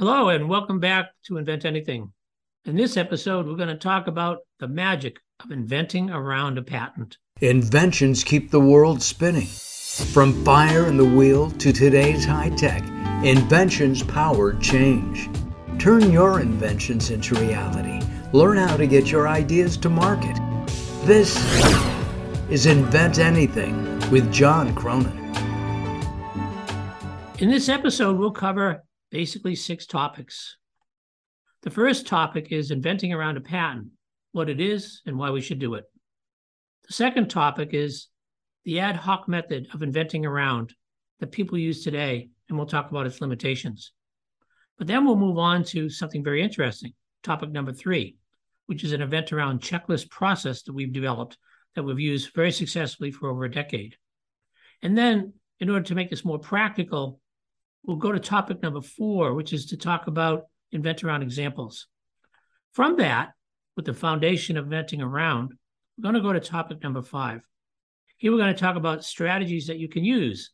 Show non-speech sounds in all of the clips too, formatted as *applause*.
Hello, and welcome back to Invent Anything. In this episode, we're going to talk about the magic of inventing around a patent. Inventions keep the world spinning. From fire and the wheel to today's high tech, inventions power change. Turn your inventions into reality. Learn how to get your ideas to market. This is Invent Anything with John Cronin. In this episode, we'll cover basically six topics. The first topic is inventing around a patent, what it is and why we should do it. The second topic is the ad hoc method of inventing around that people use today, and we'll talk about its limitations. But then we'll move on to something very interesting, topic number three, which is an invent around checklist process that we've developed that we've used very successfully for over a decade. And then, in order to make this more practical, we'll go to topic number four, which is to talk about invent around examples. From that, with the foundation of inventing around, we're going to go to topic number five. Here we're going to talk about strategies that you can use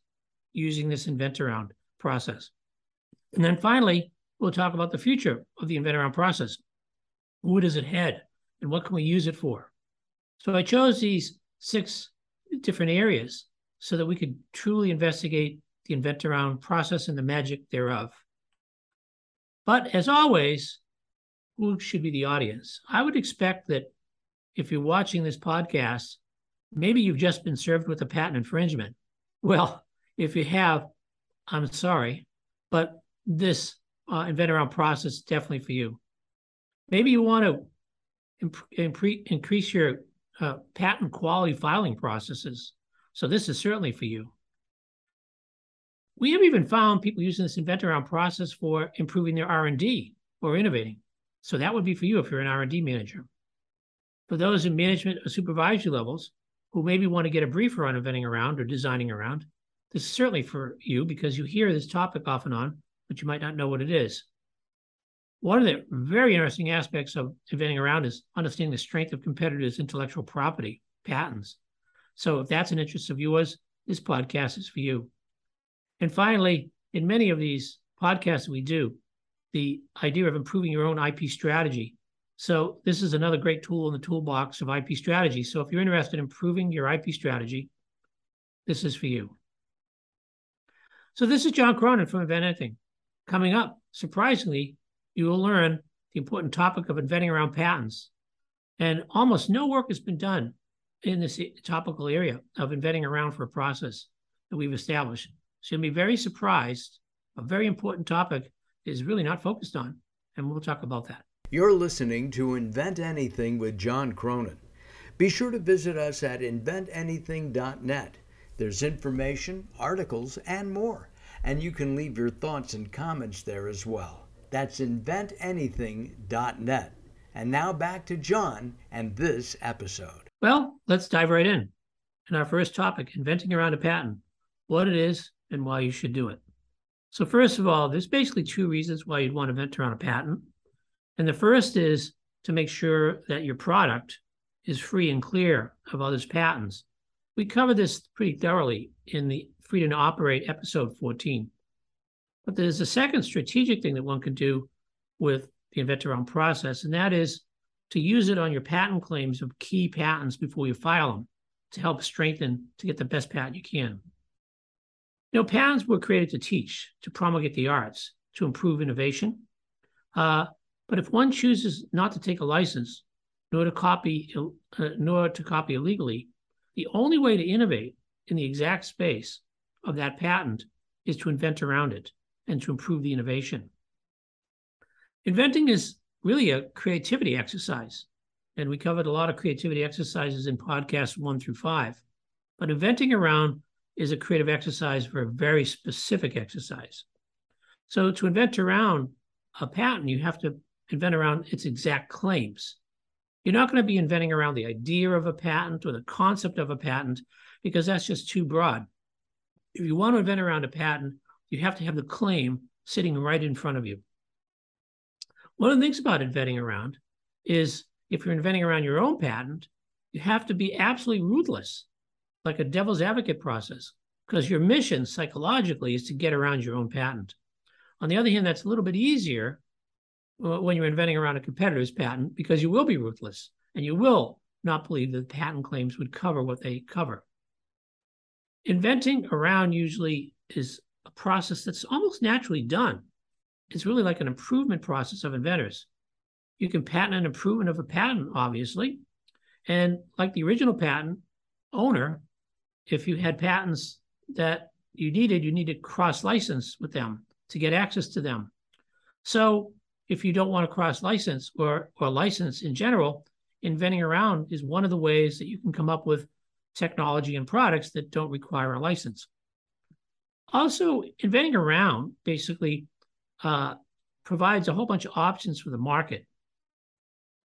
using this invent around process. And then finally, we'll talk about the future of the invent around process. Where does it head and what can we use it for? So I chose these six different areas so that we could truly investigate the invent around process and the magic thereof. But as always, who should be the audience? I would expect that if you're watching this podcast, maybe you've just been served with a patent infringement. Well, if you have, I'm sorry, but this uh, invent around process is definitely for you. Maybe you want to imp- increase your uh, patent quality filing processes. So this is certainly for you. We have even found people using this invent around process for improving their R&D or innovating. So that would be for you if you're an R&D manager. For those in management or supervisory levels who maybe want to get a briefer on inventing around or designing around, this is certainly for you because you hear this topic off and on, but you might not know what it is. One of the very interesting aspects of inventing around is understanding the strength of competitors' intellectual property, patents. So if that's an interest of yours, this podcast is for you. And finally, in many of these podcasts we do, the idea of improving your own IP strategy. So this is another great tool in the toolbox of IP strategy. So if you're interested in improving your IP strategy, this is for you. So this is John Cronin from Invent Anything. Coming up, surprisingly, you will learn the important topic of inventing around patents. And almost no work has been done in this topical area of inventing around for a process that we've established. So you'll be very surprised. A very important topic is really not focused on, and we'll talk about that. You're listening to Invent Anything with John Cronin. Be sure to visit us at inventanything.net. There's information, articles, and more. And you can leave your thoughts and comments there as well. That's inventanything.net. And now back to John and this episode. Well, let's dive right in. And our first topic inventing around a patent, what it is, and why you should do it. So, first of all, there's basically two reasons why you'd want to enter on a patent. And the first is to make sure that your product is free and clear of others' patents. We covered this pretty thoroughly in the Freedom to Operate episode 14. But there's a second strategic thing that one can do with the invent around process, and that is to use it on your patent claims of key patents before you file them to help strengthen to get the best patent you can. You know, patents were created to teach, to promulgate the arts, to improve innovation. Uh, but if one chooses not to take a license, nor to copy, uh, nor to copy illegally, the only way to innovate in the exact space of that patent is to invent around it and to improve the innovation. Inventing is really a creativity exercise. And we covered a lot of creativity exercises in podcasts one through five. But inventing around is a creative exercise for a very specific exercise. So to invent around a patent, you have to invent around its exact claims. You're not going to be inventing around the idea of a patent or the concept of a patent because that's just too broad. If you want to invent around a patent, you have to have the claim sitting right in front of you. One of the things about inventing around is if you're inventing around your own patent, you have to be absolutely ruthless like a devil's advocate process because your mission psychologically is to get around your own patent. On the other hand, that's a little bit easier when you're inventing around a competitor's patent because you will be ruthless and you will not believe that patent claims would cover what they cover. Inventing around usually is a process that's almost naturally done. It's really like an improvement process of inventors. You can patent an improvement of a patent, obviously. And like the original patent owner, if you had patents that you needed, you needed cross license with them to get access to them. So if you don't want to cross license or, or license in general, inventing around is one of the ways that you can come up with technology and products that don't require a license. Also, inventing around basically uh, provides a whole bunch of options for the market.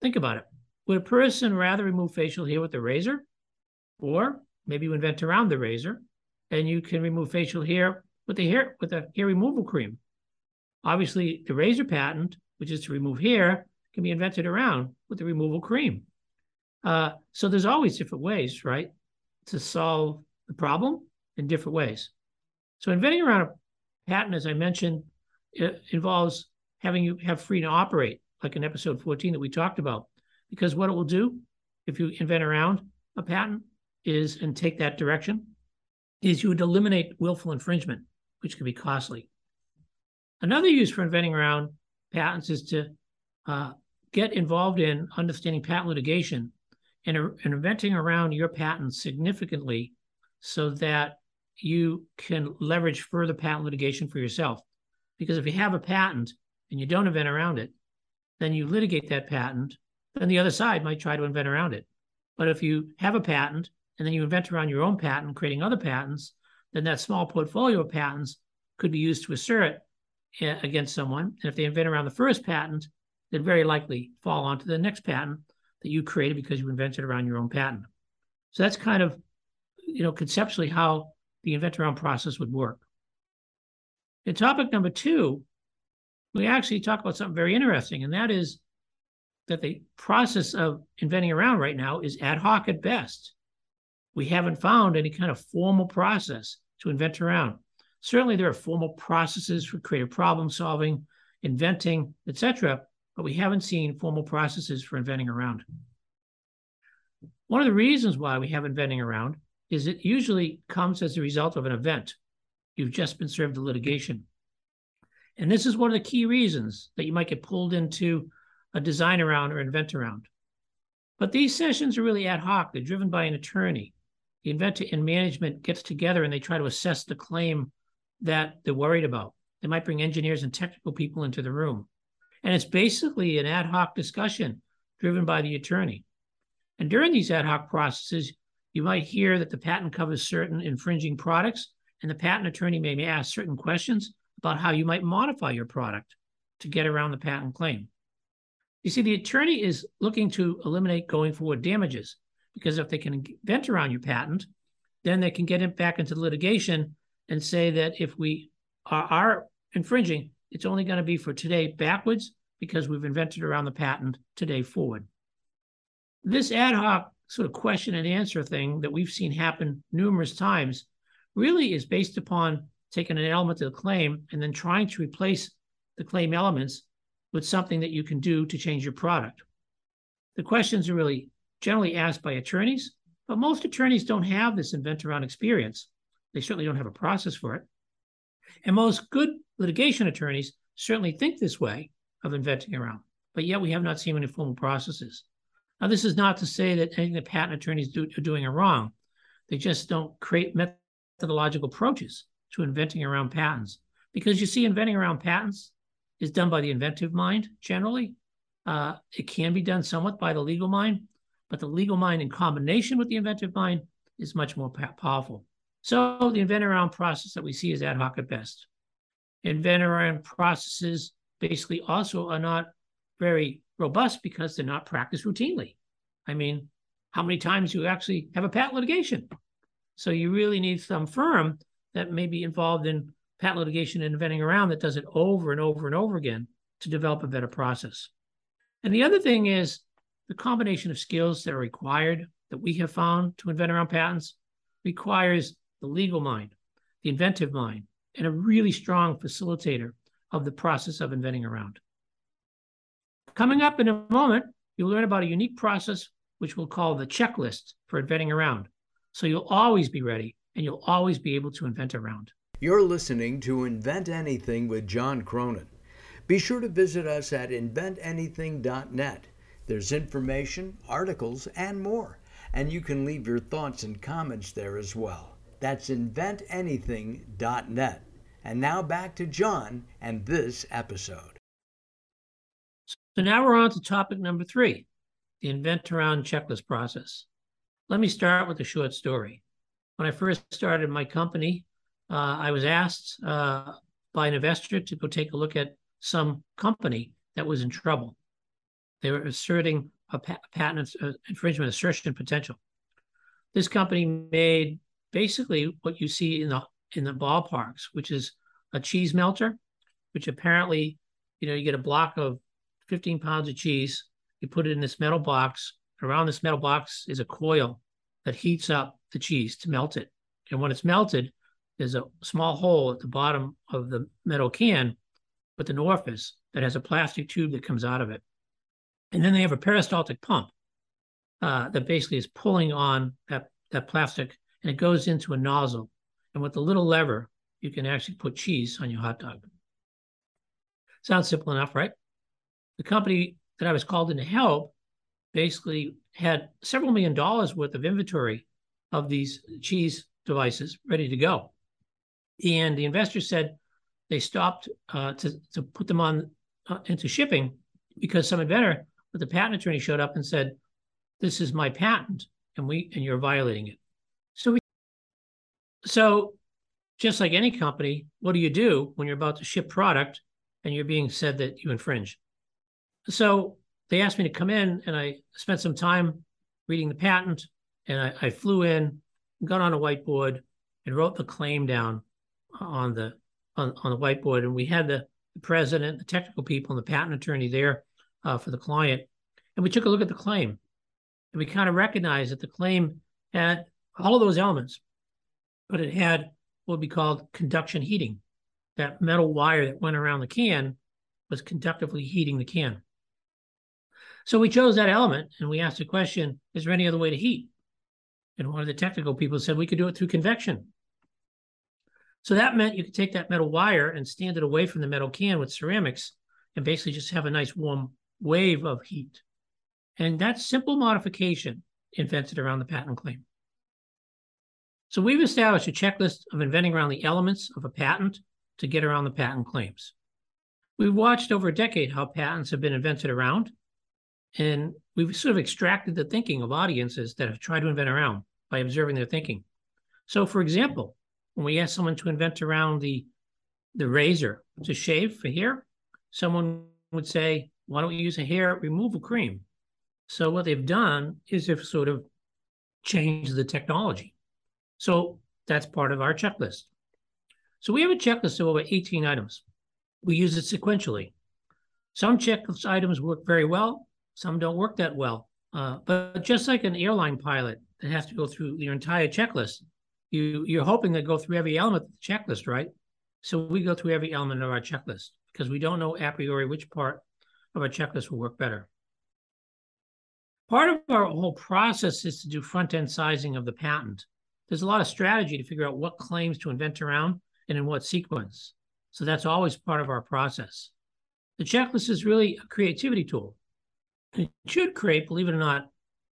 Think about it. Would a person rather remove facial hair with a razor? Or maybe you invent around the razor and you can remove facial hair with a hair with a hair removal cream. Obviously, the razor patent, which is to remove hair, can be invented around with the removal cream. Uh, so there's always different ways, right, to solve the problem in different ways. So inventing around a patent, as I mentioned, involves having you have free to operate, like in episode 14 that we talked about. Because what it will do if you invent around a patent is and take that direction is you would eliminate willful infringement, which could be costly. Another use for inventing around patents is to uh, get involved in understanding patent litigation and, and inventing around your patent significantly so that you can leverage further patent litigation for yourself. Because if you have a patent and you don't invent around it, then you litigate that patent, then the other side might try to invent around it. But if you have a patent and then you invent around your own patent, creating other patents, then that small portfolio of patents could be used to assert against someone. And if they invent around the first patent, they'd very likely fall onto the next patent that you created because you invented around your own patent. So that's kind of, you know, conceptually how the invent around process would work. In topic number two, we actually talk about something very interesting, and that is that the process of inventing around right now is ad hoc at best. We haven't found any kind of formal process to invent around. Certainly, there are formal processes for creative problem solving, inventing, etc., but we haven't seen formal processes for inventing around. One of the reasons why we have inventing around is it usually comes as a result of an event. You've just been served a litigation. And this is one of the key reasons that you might get pulled into a design around or invent around. But these sessions are really ad hoc. They're driven by an attorney. The inventor and management gets together and they try to assess the claim that they're worried about. They might bring engineers and technical people into the room. And it's basically an ad hoc discussion driven by the attorney. And during these ad hoc processes, you might hear that the patent covers certain infringing products, and the patent attorney may ask certain questions about how you might modify your product to get around the patent claim. You see, the attorney is looking to eliminate going forward damages because if they can invent around your patent, then they can get it back into litigation and say that if we are, are infringing, it's only going to be for today backwards because we've invented around the patent today forward. This ad hoc sort of question and answer thing that we've seen happen numerous times really is based upon taking an element of the claim and then trying to replace the claim elements with something that you can do to change your product. The questions are really generally asked by attorneys, but most attorneys don't have this invent around experience. They certainly don't have a process for it. And most good litigation attorneys certainly think this way of inventing around, but yet we have not seen any formal processes. Now, this is not to say that anything the patent attorneys do, are doing are wrong. They just don't create methodological approaches to inventing around patents. Because you see, inventing around patents is done by the inventive mind generally. Uh, it can be done somewhat by the legal mind, but the legal mind in combination with the inventive mind is much more powerful. So the invent around process that we see is ad hoc at best. Invent around processes basically also are not very robust because they're not practiced routinely. I mean, how many times you actually have a patent litigation? So you really need some firm that may be involved in patent litigation and inventing around that does it over and over and over again to develop a better process. And the other thing is the combination of skills that are required that we have found to invent around patents requires the legal mind, the inventive mind, and a really strong facilitator of the process of inventing around. Coming up in a moment, you'll learn about a unique process which we'll call the checklist for inventing around. So you'll always be ready and you'll always be able to invent around. You're listening to Invent Anything with John Cronin. Be sure to visit us at inventanything.net. There's information, articles, and more. And you can leave your thoughts and comments there as well. That's inventanything.net. And now back to John and this episode. So now we're on to topic number three the invent around checklist process. Let me start with a short story. When I first started my company, uh, I was asked uh, by an investor to go take a look at some company that was in trouble. They were asserting a patent uh, infringement assertion potential. This company made basically what you see in the in the ballparks, which is a cheese melter, which apparently, you know, you get a block of 15 pounds of cheese, you put it in this metal box. Around this metal box is a coil that heats up the cheese to melt it. And when it's melted, there's a small hole at the bottom of the metal can with an orifice that has a plastic tube that comes out of it. And then they have a peristaltic pump uh, that basically is pulling on that, that plastic and it goes into a nozzle. And with a little lever, you can actually put cheese on your hot dog. Sounds simple enough, right? The company that I was called in to help basically had several million dollars worth of inventory of these cheese devices ready to go. And the investor said they stopped uh, to, to put them on uh, into shipping because some inventor with the patent attorney showed up and said, "This is my patent, and we and you're violating it." So we, so just like any company, what do you do when you're about to ship product and you're being said that you infringe? So they asked me to come in, and I spent some time reading the patent, and I, I flew in, got on a whiteboard, and wrote the claim down on the on, on the whiteboard. And we had the, the president, the technical people, and the patent attorney there uh, for the client, and we took a look at the claim, and we kind of recognized that the claim had all of those elements, but it had what would be called conduction heating. That metal wire that went around the can was conductively heating the can. So we chose that element and we asked the question Is there any other way to heat? And one of the technical people said we could do it through convection. So that meant you could take that metal wire and stand it away from the metal can with ceramics and basically just have a nice warm wave of heat. And that simple modification invented around the patent claim. So we've established a checklist of inventing around the elements of a patent to get around the patent claims. We've watched over a decade how patents have been invented around and we've sort of extracted the thinking of audiences that have tried to invent around by observing their thinking. So, for example, when we ask someone to invent around the the razor to shave for hair, someone would say, "Why don't we use a hair removal cream?" So what they've done is they've sort of changed the technology. So that's part of our checklist. So we have a checklist of over 18 items. We use it sequentially. Some checklist items work very well, some don't work that well. Uh, but just like an airline pilot that has to go through your entire checklist, you you're hoping to go through every element of the checklist, right? So we go through every element of our checklist because we don't know a priori which part of our checklist will work better. Part of our whole process is to do front end sizing of the patent. There's a lot of strategy to figure out what claims to invent around and in what sequence. So that's always part of our process. The checklist is really a creativity tool. It should create, believe it or not,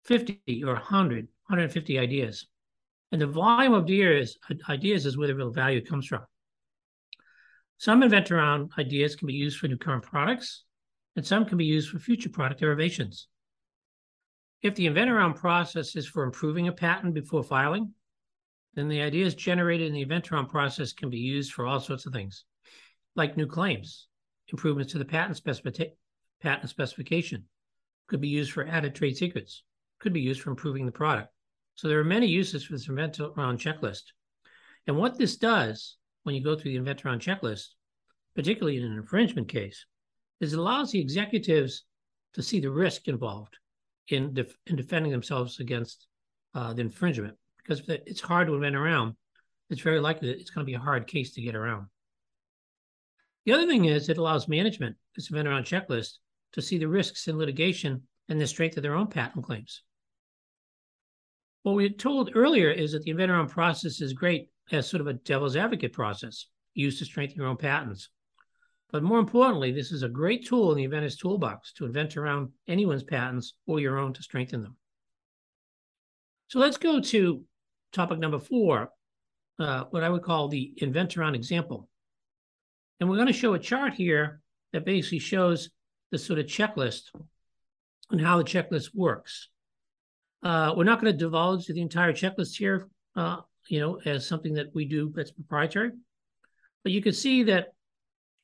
50 or 100, 150 ideas. And the volume of ideas, ideas is where the real value comes from. Some invent around ideas can be used for new current products, and some can be used for future product derivations. If the invent around process is for improving a patent before filing, then the ideas generated in the invent around process can be used for all sorts of things, like new claims, improvements to the patent, patent specification, could be used for added trade secrets, could be used for improving the product. So there are many uses for this invent around checklist. And what this does when you go through the invent around checklist, particularly in an infringement case, is it allows the executives to see the risk involved in, def- in defending themselves against uh, the infringement. Because it's hard to invent around, it's very likely that it's going to be a hard case to get around. The other thing is it allows management, this invent around checklist, to see the risks in litigation and the strength of their own patent claims. What we told earlier is that the invent around process is great as sort of a devil's advocate process used to strengthen your own patents. But more importantly, this is a great tool in the inventor's toolbox to invent around anyone's patents or your own to strengthen them. So let's go to topic number four, uh, what I would call the invent around example. And we're going to show a chart here that basically shows the sort of checklist and how the checklist works. Uh, we're not going to divulge the entire checklist here, uh, you know, as something that we do that's proprietary. But you can see that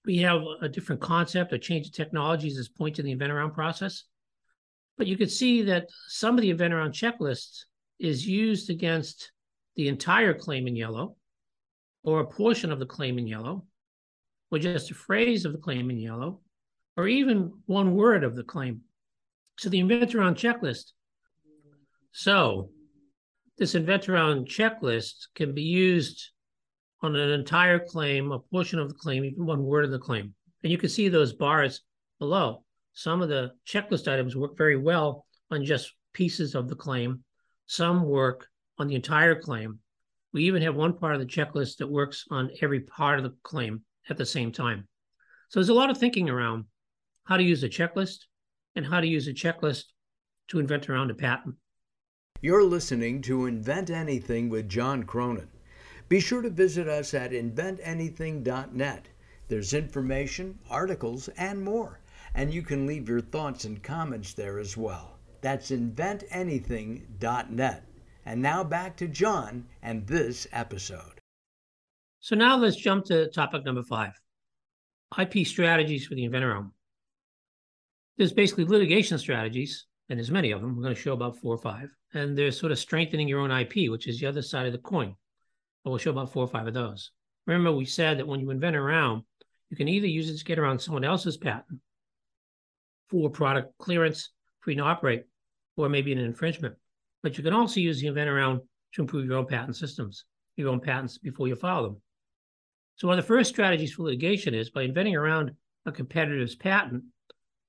we have a different concept, a change of technologies as point to the invent around process. But you can see that some of the invent around checklists is used against the entire claim in yellow, or a portion of the claim in yellow, or just a phrase of the claim in yellow, or even one word of the claim. So the invent around checklist. So this invent around checklist can be used on an entire claim, a portion of the claim, even one word of the claim. And you can see those bars below. Some of the checklist items work very well on just pieces of the claim. Some work on the entire claim. We even have one part of the checklist that works on every part of the claim at the same time. So there's a lot of thinking around how to use a checklist and how to use a checklist to invent around a patent. You're listening to Invent Anything with John Cronin. Be sure to visit us at inventanything.net. There's information, articles, and more. And you can leave your thoughts and comments there as well. That's inventanything.net. And now back to John and this episode. So now let's jump to topic number five IP strategies for the invent around. There's basically litigation strategies, and there's many of them. We're going to show about four or five. And there's sort of strengthening your own IP, which is the other side of the coin. But we'll show about four or five of those. Remember, we said that when you invent around, you can either use it to get around someone else's patent for product clearance, free to operate, or maybe an infringement. But you can also use the invent around to improve your own patent systems, your own patents before you file them. So one of the first strategies for litigation is by inventing around a competitor's patent,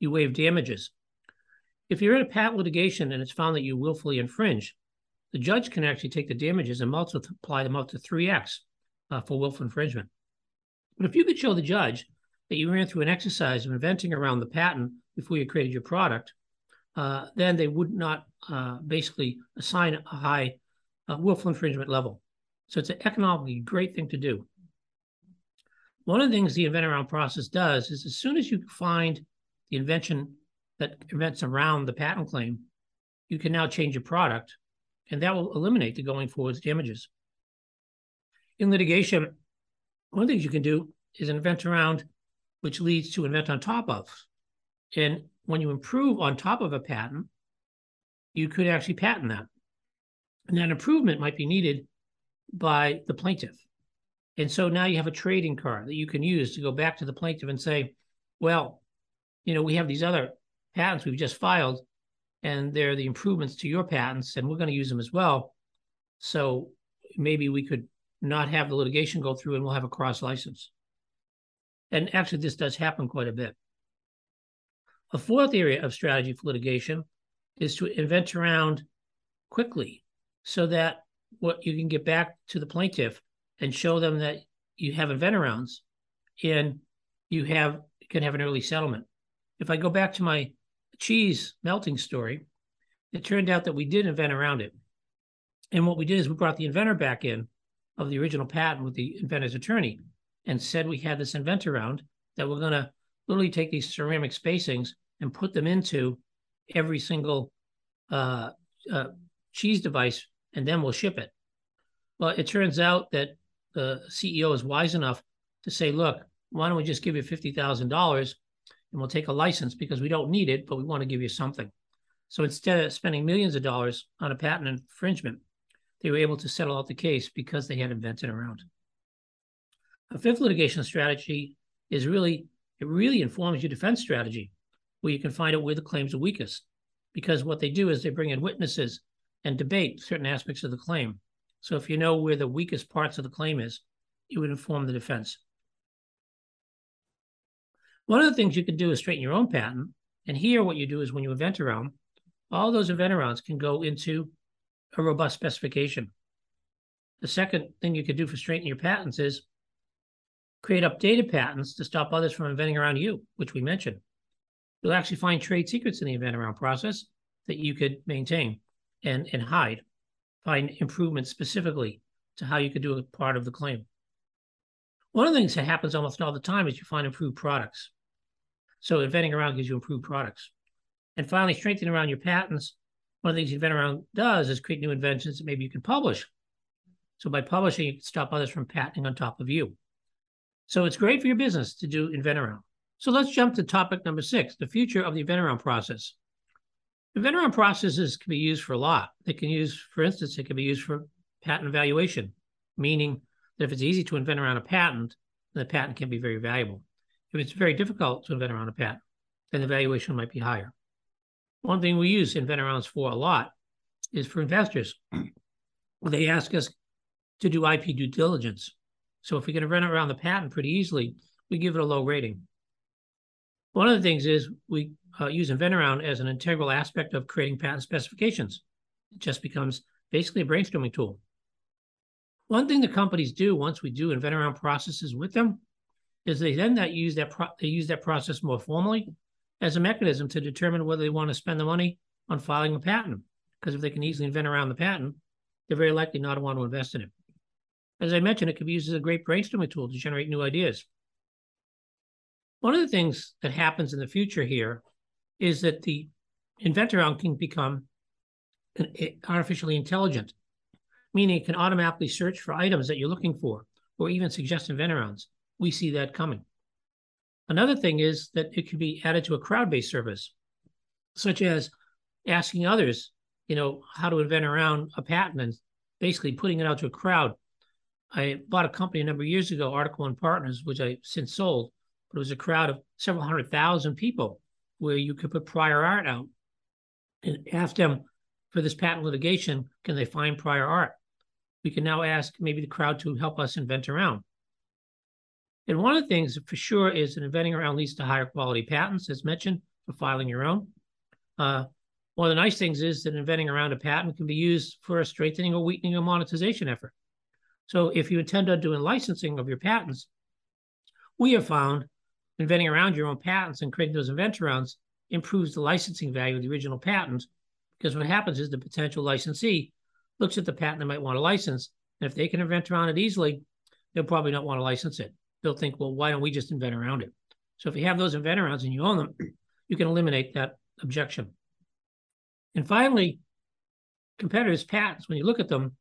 you waive damages. If you're in a patent litigation and it's found that you willfully infringe, the judge can actually take the damages and multiply them up to 3x uh, for willful infringement. But if you could show the judge that you ran through an exercise of inventing around the patent before you created your product, uh, then they would not uh, basically assign a high uh, willful infringement level. So it's an economically great thing to do. One of the things the invent around process does is as soon as you find the invention that invents around the patent claim, you can now change your product, and that will eliminate the going forward damages. In litigation, one of the things you can do is invent around, which leads to invent on top of. And when you improve on top of a patent, you could actually patent that. And that improvement might be needed by the plaintiff. And so now you have a trading card that you can use to go back to the plaintiff and say, well, you know, we have these other patents we've just filed, and they're the improvements to your patents, and we're going to use them as well. So maybe we could not have the litigation go through and we'll have a cross license. And actually, this does happen quite a bit. A fourth area of strategy for litigation is to invent around quickly so that what you can get back to the plaintiff and show them that you have invent arounds and you have can have an early settlement. If I go back to my cheese melting story, it turned out that we did invent around it. And what we did is we brought the inventor back in of the original patent with the inventor's attorney and said we had this inventor around that we're going to literally take these ceramic spacings and put them into every single uh, uh, cheese device, and then we'll ship it. Well, it turns out that the CEO is wise enough to say, look, why don't we just give you $50,000 and we'll take a license because we don't need it, but we want to give you something. So instead of spending millions of dollars on a patent infringement, they were able to settle out the case because they had invented around. A fifth litigation strategy is really, it really informs your defense strategy where you can find out where the claims are weakest. Because what they do is they bring in witnesses and debate certain aspects of the claim. So if you know where the weakest parts of the claim is, it would inform the defense. One of the things you can do is straighten your own patent. And here, what you do is when you invent around, all those invent arounds can go into a robust specification. The second thing you could do for straightening your patents is create updated patents to stop others from inventing around you, which we mentioned. You'll actually find trade secrets in the invent around process that you could maintain and, and hide, find improvements specifically to how you could do a part of the claim. One of the things that happens almost all the time is you find improved products. So inventing around gives you improved products. And finally, strengthening around your patents. One of the things invent around does is create new inventions that maybe you can publish. So by publishing, you can stop others from patenting on top of you. So it's great for your business to do invent around. So let's jump to topic number six, the future of the invent around process. Invent around processes can be used for a lot. They can use, for instance, it can be used for patent evaluation, meaning that if it's easy to invent around a patent, the patent can be very valuable. If it's very difficult to invent around a patent, then the valuation might be higher. One thing we use invent arounds for a lot is for investors. *clears throat* They ask us to do IP due diligence. So if we can run around the patent pretty easily, we give it a low rating. One of the things is we uh, use invent around as an integral aspect of creating patent specifications. It just becomes basically a brainstorming tool. One thing the companies do once we do invent around processes with them is they then that use that pro- they use that process more formally as a mechanism to determine whether they want to spend the money on filing a patent. Because if they can easily invent around the patent, they're very likely not to want to invest in it. As I mentioned, it can be used as a great brainstorming tool to generate new ideas. One of the things that happens in the future here is that the invent around can become artificially intelligent meaning it can automatically search for items that you're looking for or even suggest invent arounds. We see that coming. Another thing is that it could be added to a crowd-based service, such as asking others, you know, how to invent around a patent and basically putting it out to a crowd. I bought a company a number of years ago, Article One Partners, which I since sold, but it was a crowd of several hundred thousand people where you could put prior art out and ask them for this patent litigation, can they find prior art? we can now ask maybe the crowd to help us invent around. And one of the things for sure is that inventing around leads to higher quality patents, as mentioned, for filing your own. Uh, one of the nice things is that inventing around a patent can be used for a strengthening or weakening a monetization effort. So if you intend on doing licensing of your patents, we have found inventing around your own patents and creating those invent arounds improves the licensing value of the original patent because what happens is the potential licensee looks at the patent they might want to license. And if they can invent around it easily, they'll probably not want to license it. They'll think, well, why don't we just invent around it? So if you have those invent arounds and you own them, *clears throat* you can eliminate that objection. And finally, competitors' patents, when you look at them,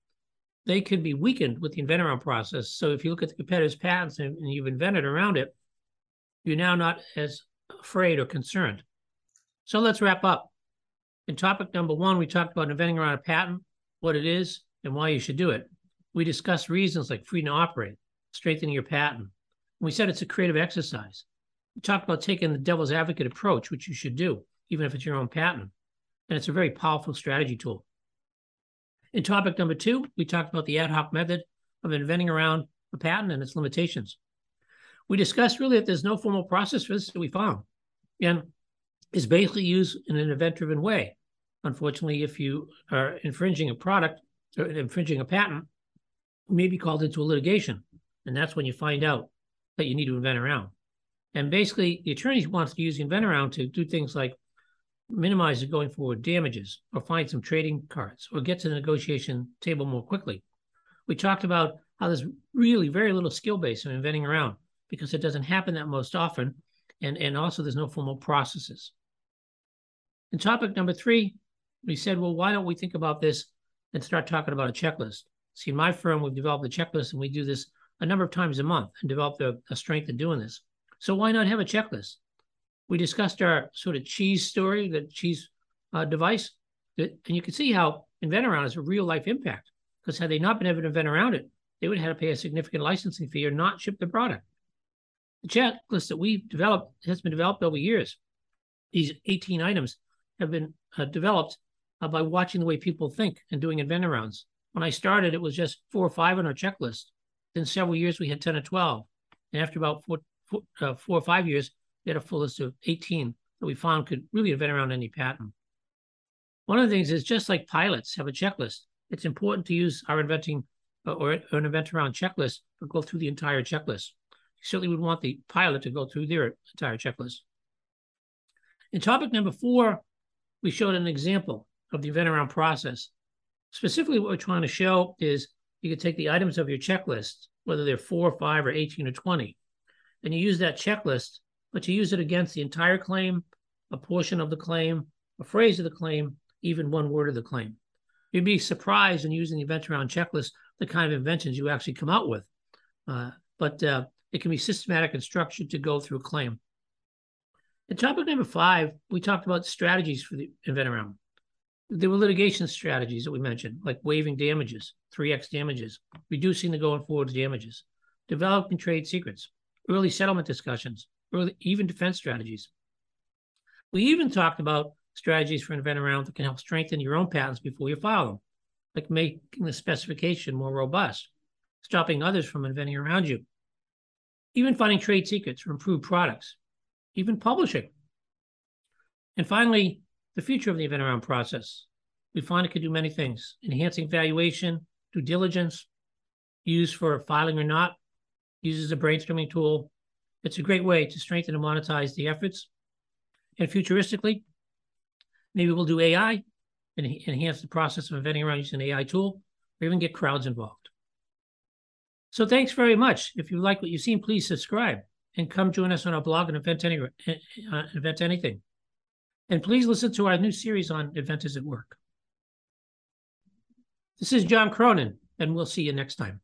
they can be weakened with the invent around process. So if you look at the competitors' patents and, and you've invented around it, you're now not as afraid or concerned. So let's wrap up. In topic number one, we talked about inventing around a patent what it is, and why you should do it. We discussed reasons like freedom to operate, strengthening your patent. We said it's a creative exercise. We talked about taking the devil's advocate approach, which you should do, even if it's your own patent. And it's a very powerful strategy tool. In topic number two, we talked about the ad hoc method of inventing around a patent and its limitations. We discussed really that there's no formal process for this that we found. And it's basically used in an event driven way. Unfortunately, if you are infringing a product or infringing a patent, you may be called into a litigation. And that's when you find out that you need to invent around. And basically, the attorney wants to use the invent around to do things like minimize the going forward damages or find some trading cards or get to the negotiation table more quickly. We talked about how there's really very little skill base in inventing around because it doesn't happen that most often. And, and also, there's no formal processes. And topic number three we said, well, why don't we think about this and start talking about a checklist? See, in my firm, we've developed a checklist and we do this a number of times a month and developed a, a strength in doing this. So why not have a checklist? We discussed our sort of cheese story, the cheese uh, device, and you can see how invent around has a real life impact. Because had they not been able to invent around it, they would have had to pay a significant licensing fee or not ship the product. The checklist that we've developed has been developed over years. These 18 items have been uh, developed uh, by watching the way people think and doing invent arounds. When I started, it was just four or five on our checklist. Then several years, we had 10 or 12. And after about four, four, uh, four or five years, We had a full list of 18 that we found could really invent around any patent. One of the things is just like pilots have a checklist, it's important to use our inventing uh, or, or an invent around checklist, but go through the entire checklist. You certainly would want the pilot to go through their entire checklist. In topic number four, we showed an example of the invent around process. Specifically, what we're trying to show is you could take the items of your checklist, whether they're four, five, or 18 or 20, and you use that checklist, but you use it against the entire claim, a portion of the claim, a phrase of the claim, even one word of the claim. You'd be surprised in using the invent around checklist the kind of inventions you actually come out with. Uh, but uh, it can be systematic and structured to go through a claim. In topic number five, we talked about strategies for the invent around. There were litigation strategies that we mentioned, like waiving damages, 3x damages, reducing the going forward damages, developing trade secrets, early settlement discussions, early, even defense strategies. We even talked about strategies for invent around that can help strengthen your own patents before you file them, like making the specification more robust, stopping others from inventing around you, even finding trade secrets for improved products, even publishing. And finally, the future of the invent around process. We find it could do many things, enhancing valuation, due diligence, used for filing or not, uses a brainstorming tool. It's a great way to strengthen and monetize the efforts. And futuristically, maybe we'll do AI and enhance the process of inventing around using an AI tool, or even get crowds involved. So thanks very much. If you like what you've seen, please subscribe and come join us on our blog and invent, any, uh, invent anything. And please listen to our new series on inventors at work. This is John Cronin, and we'll see you next time.